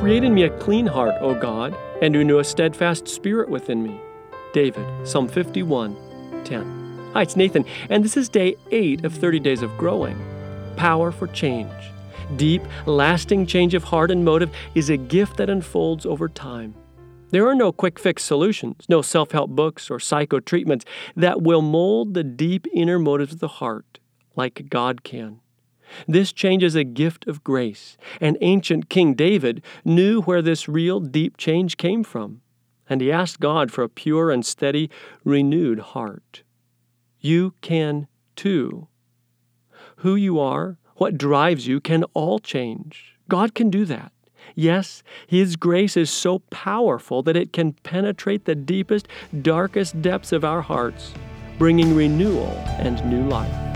Create in me a clean heart, O God, and renew a steadfast spirit within me. David, Psalm 51, 10. Hi, it's Nathan, and this is day 8 of 30 days of growing. Power for change. Deep, lasting change of heart and motive is a gift that unfolds over time. There are no quick fix solutions, no self help books or psycho treatments that will mold the deep inner motives of the heart like God can. This change is a gift of grace, and ancient King David knew where this real deep change came from, and he asked God for a pure and steady, renewed heart. You can too. Who you are, what drives you, can all change. God can do that. Yes, His grace is so powerful that it can penetrate the deepest, darkest depths of our hearts, bringing renewal and new life.